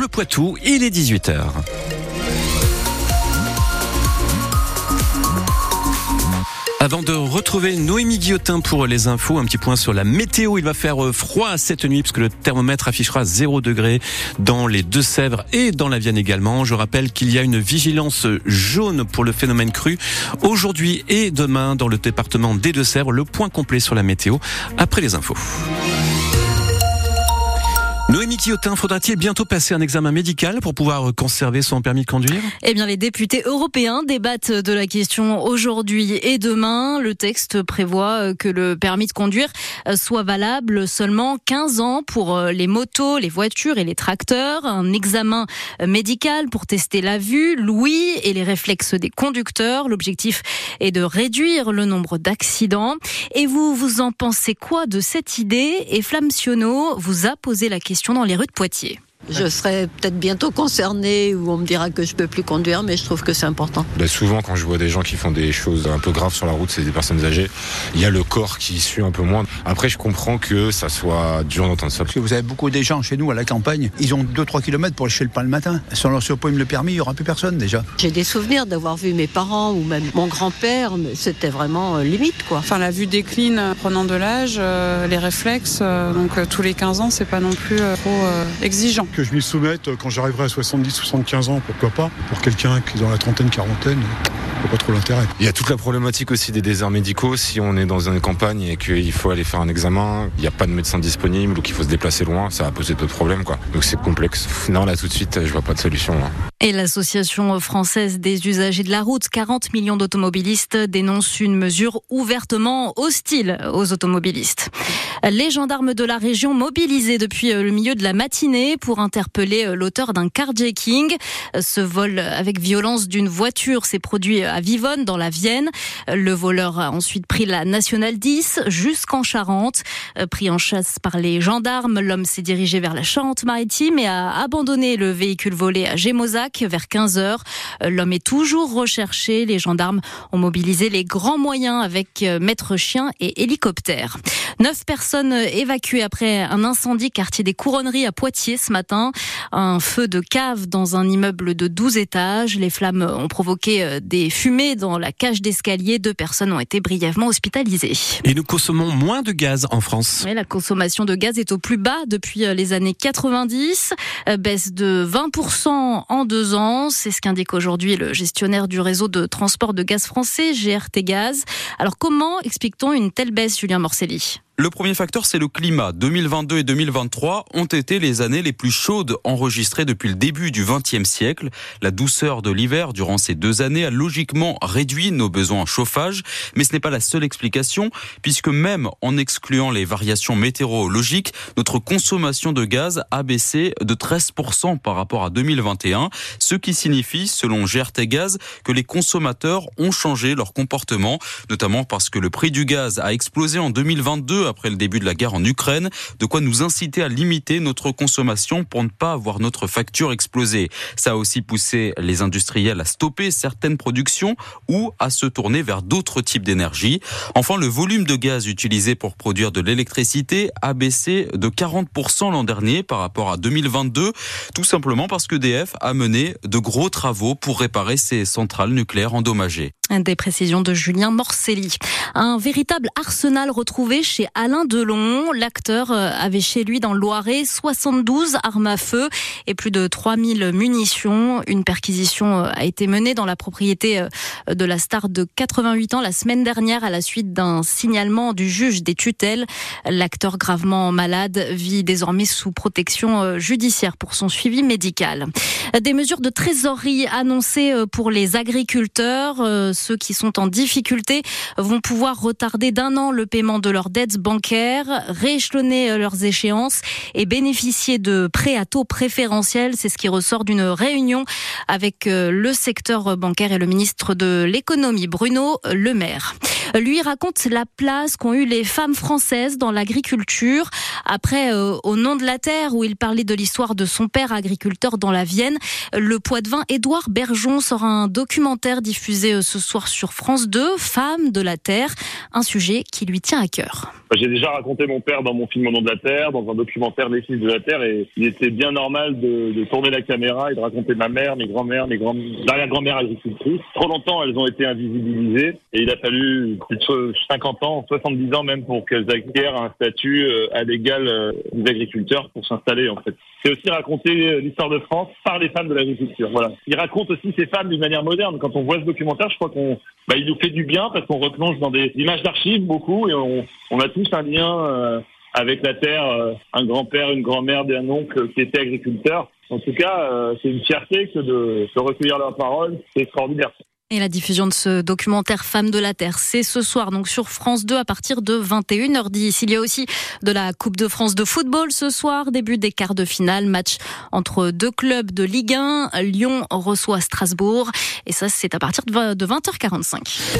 Bleu Poitou, il est 18h. Avant de retrouver Noémie Guillotin pour les infos, un petit point sur la météo. Il va faire euh, froid cette nuit puisque le thermomètre affichera 0 degré dans les Deux-Sèvres et dans la Vienne également. Je rappelle qu'il y a une vigilance jaune pour le phénomène cru aujourd'hui et demain dans le département des Deux-Sèvres. Le point complet sur la météo après les infos. Noémie Quillotin, faudra-t-il bientôt passer un examen médical pour pouvoir conserver son permis de conduire Eh bien, les députés européens débattent de la question aujourd'hui et demain. Le texte prévoit que le permis de conduire soit valable seulement 15 ans pour les motos, les voitures et les tracteurs. Un examen médical pour tester la vue, l'ouïe et les réflexes des conducteurs. L'objectif est de réduire le nombre d'accidents. Et vous, vous en pensez quoi de cette idée? Et Flamme Sionneau vous a posé la question dans les rues de Poitiers. Je serai peut-être bientôt concernée ou on me dira que je peux plus conduire, mais je trouve que c'est important. Bah souvent, quand je vois des gens qui font des choses un peu graves sur la route, c'est des personnes âgées. Il y a le corps qui suit un peu moins. Après, je comprends que ça soit dur d'entendre ça. Parce que vous avez beaucoup des gens chez nous à la campagne, ils ont 2-3 km pour lécher le pain le matin. Si on leur supprime le permis, il n'y aura plus personne déjà. J'ai des souvenirs d'avoir vu mes parents ou même mon grand-père, mais c'était vraiment euh, limite quoi. Enfin, la vue décline euh, prenant de l'âge, euh, les réflexes, euh, donc euh, tous les 15 ans, c'est pas non plus euh, trop euh, exigeant. Que je m'y soumette quand j'arriverai à 70-75 ans, pourquoi pas Pour quelqu'un qui est dans la trentaine, quarantaine, vois pas trop l'intérêt. Il y a toute la problématique aussi des déserts médicaux. Si on est dans une campagne et qu'il faut aller faire un examen, il n'y a pas de médecin disponible ou qu'il faut se déplacer loin, ça va poser d'autres problèmes quoi. Donc c'est complexe. Non, là tout de suite, je vois pas de solution. Là. Et l'Association française des usagers de la route, 40 millions d'automobilistes, dénonce une mesure ouvertement hostile aux automobilistes. Les gendarmes de la région mobilisés depuis le milieu de la matinée pour interpeller l'auteur d'un carjacking. Ce vol avec violence d'une voiture s'est produit à Vivonne, dans la Vienne. Le voleur a ensuite pris la Nationale 10 jusqu'en Charente. Pris en chasse par les gendarmes, l'homme s'est dirigé vers la Charente-Maritime et a abandonné le véhicule volé à Gémozac vers 15 heures. L'homme est toujours recherché. Les gendarmes ont mobilisé les grands moyens avec maître chien et hélicoptère. Neuf personnes évacuées après un incendie quartier des Couronneries à Poitiers ce matin. Un feu de cave dans un immeuble de 12 étages. Les flammes ont provoqué des fumées dans la cage d'escalier. Deux personnes ont été brièvement hospitalisées. Et nous consommons moins de gaz en France. Oui, la consommation de gaz est au plus bas depuis les années 90, baisse de 20% en deux C'est ce qu'indique aujourd'hui le gestionnaire du réseau de transport de gaz français, GRT Gaz. Alors comment explique-t-on une telle baisse, Julien Morcelli? Le premier facteur, c'est le climat. 2022 et 2023 ont été les années les plus chaudes enregistrées depuis le début du XXe siècle. La douceur de l'hiver durant ces deux années a logiquement réduit nos besoins en chauffage, mais ce n'est pas la seule explication, puisque même en excluant les variations météorologiques, notre consommation de gaz a baissé de 13% par rapport à 2021, ce qui signifie, selon GRT Gaz, que les consommateurs ont changé leur comportement, notamment parce que le prix du gaz a explosé en 2022 après le début de la guerre en Ukraine, de quoi nous inciter à limiter notre consommation pour ne pas avoir notre facture exploser. Ça a aussi poussé les industriels à stopper certaines productions ou à se tourner vers d'autres types d'énergie. Enfin, le volume de gaz utilisé pour produire de l'électricité a baissé de 40% l'an dernier par rapport à 2022, tout simplement parce que DF a mené de gros travaux pour réparer ses centrales nucléaires endommagées. Des précisions de Julien Morcelli. Un véritable arsenal retrouvé chez Alain Delon. L'acteur avait chez lui dans Loiret 72 armes à feu et plus de 3000 munitions. Une perquisition a été menée dans la propriété de la star de 88 ans la semaine dernière à la suite d'un signalement du juge des tutelles. L'acteur gravement malade vit désormais sous protection judiciaire pour son suivi médical. Des mesures de trésorerie annoncées pour les agriculteurs. Ceux qui sont en difficulté vont pouvoir retarder d'un an le paiement de leurs dettes bancaires, rééchelonner leurs échéances et bénéficier de prêts à taux préférentiels. C'est ce qui ressort d'une réunion avec le secteur bancaire et le ministre de l'économie, Bruno Le Maire. Lui raconte la place qu'ont eu les femmes françaises dans l'agriculture. Après, euh, au nom de la terre, où il parlait de l'histoire de son père agriculteur dans la Vienne, le poids de vin Édouard Bergeon sort un documentaire diffusé euh, ce soir sur France 2, Femmes de la terre, un sujet qui lui tient à cœur. J'ai déjà raconté mon père dans mon film Au nom de la Terre, dans un documentaire Les Fils de la Terre, et il était bien normal de, de tourner la caméra et de raconter ma mère, mes grands-mères, mes grands arrière-grand-mères agricultrices. Trop longtemps, elles ont été invisibilisées, et il a fallu plus de 50 ans, 70 ans même, pour qu'elles acquièrent un statut euh, à l'égal euh, des agriculteurs pour s'installer, en fait. C'est aussi raconter euh, l'histoire de France par les femmes de l'agriculture. Voilà. Il raconte aussi ces femmes d'une manière moderne. Quand on voit ce documentaire, je crois qu'on, bah, il nous fait du bien parce qu'on replonge dans des images d'archives beaucoup et on, on a tous un lien euh, avec la terre, euh, un grand-père, une grand-mère, un oncle qui était agriculteur. En tout cas, euh, c'est une fierté que de, de recueillir leur parole. C'est extraordinaire. Et la diffusion de ce documentaire Femmes de la Terre, c'est ce soir donc sur France 2 à partir de 21h10. Il y a aussi de la Coupe de France de football ce soir, début des quarts de finale, match entre deux clubs de Ligue 1. Lyon reçoit Strasbourg et ça c'est à partir de 20h45.